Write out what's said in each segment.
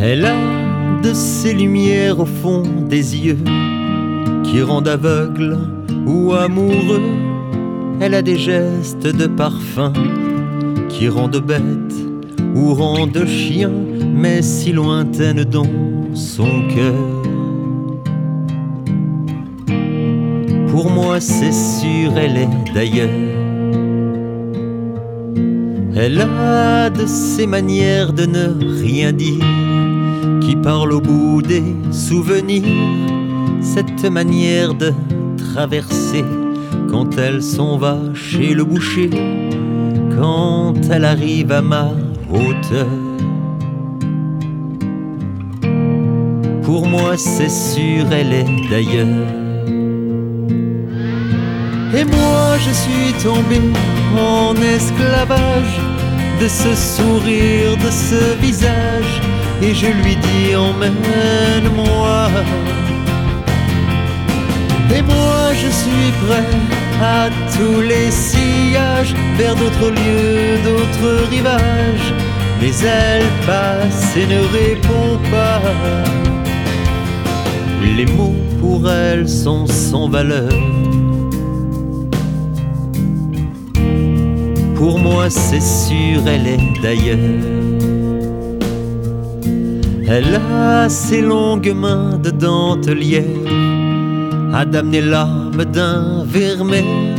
de ces lumières au fond des yeux qui rendent aveugle ou amoureux. Elle a des gestes de parfum qui rendent bête ou rendent chien, mais si lointaine dans son cœur. Pour moi, c'est sûr, elle est d'ailleurs. Elle a de ces manières de ne rien dire qui parle au bout des souvenirs. Cette manière de traverser quand elle s'en va chez le boucher, quand elle arrive à ma hauteur. Pour moi, c'est sûr, elle est d'ailleurs. Et moi je suis tombé en esclavage de ce sourire, de ce visage. Et je lui dis emmène-moi. Et moi je suis prêt à tous les sillages, vers d'autres lieux, d'autres rivages. Mais elle passe et ne répond pas. Les mots pour elle sont sans valeur. Pour moi, c'est sûr, elle est d'ailleurs. Elle a ses longues mains de dentelière à damner l'âme d'un vermeer,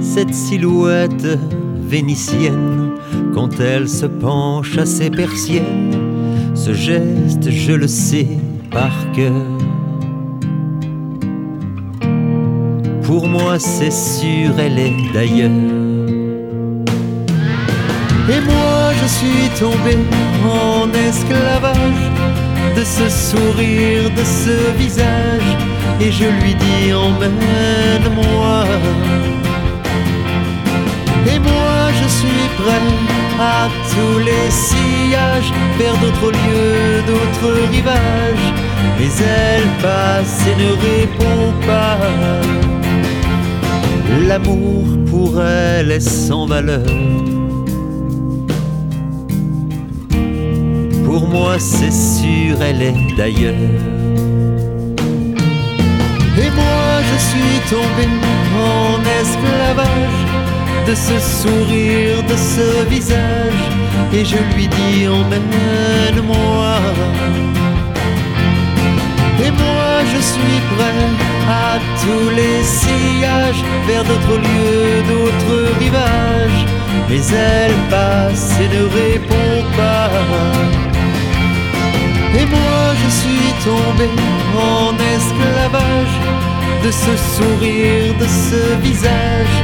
cette silhouette vénitienne, quand elle se penche à ses persiennes, ce geste, je le sais par cœur. Pour moi, c'est sûr, elle est d'ailleurs. Et moi je suis tombé en esclavage de ce sourire, de ce visage. Et je lui dis emmène-moi. Et moi je suis prêt à tous les sillages, vers d'autres lieux, d'autres rivages. Mais elle passe et ne répond pas. L'amour pour elle est sans valeur. Pour moi, c'est sûr, elle est d'ailleurs. Et moi, je suis tombé en esclavage de ce sourire, de ce visage. Et je lui dis emmène-moi. Et moi, je suis prêt à tous les sillages, vers d'autres lieux, d'autres rivages. Mais elle passe et ne répond pas. Et moi je suis tombé en esclavage de ce sourire, de ce visage.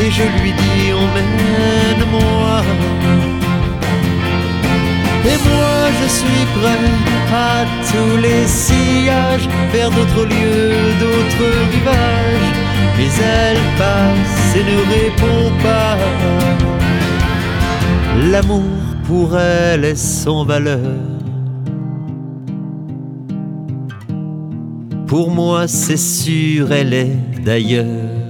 Et je lui dis emmène-moi. Et moi je suis prêt à tous les sillages, vers d'autres lieux, d'autres rivages. Mais elle passe et ne répond pas. L'amour pour elle est sans valeur. Pour moi, c'est sûr, elle est d'ailleurs.